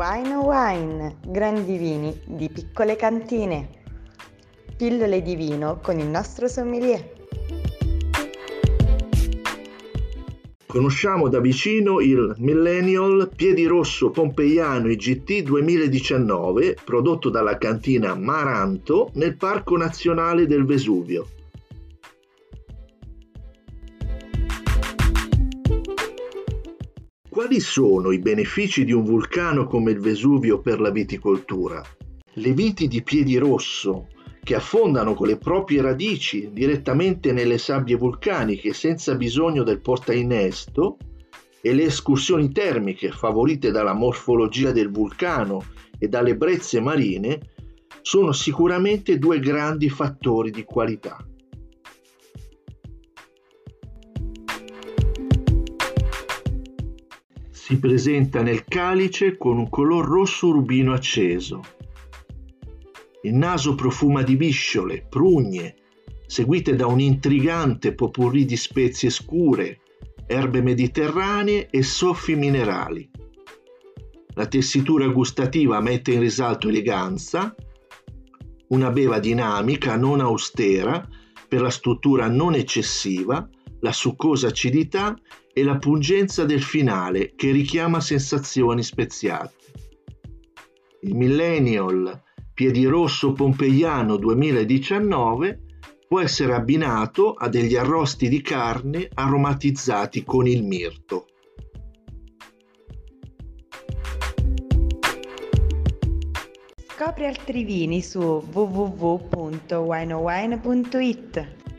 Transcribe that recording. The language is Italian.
Wine Wine, grandi vini di piccole cantine. Pillole di vino con il nostro sommelier. Conosciamo da vicino il Millennial Piedirosso Pompeiano IGT 2019 prodotto dalla cantina Maranto nel Parco Nazionale del Vesuvio. Quali sono i benefici di un vulcano come il Vesuvio per la viticoltura? Le viti di Piedirosso che affondano con le proprie radici direttamente nelle sabbie vulcaniche senza bisogno del portainnesto e le escursioni termiche favorite dalla morfologia del vulcano e dalle brezze marine sono sicuramente due grandi fattori di qualità. Si presenta nel calice con un color rosso rubino acceso il naso profuma di visciole, prugne, seguite da un intrigante popurrí di spezie scure, erbe mediterranee e soffi minerali. La tessitura gustativa mette in risalto eleganza, una beva dinamica, non austera, per la struttura non eccessiva, la succosa acidità e la pungenza del finale che richiama sensazioni speziate. Il millennial Piedirosso Pompeiano 2019 può essere abbinato a degli arrosti di carne aromatizzati con il mirto. Scopri altri vini su www.winowine.it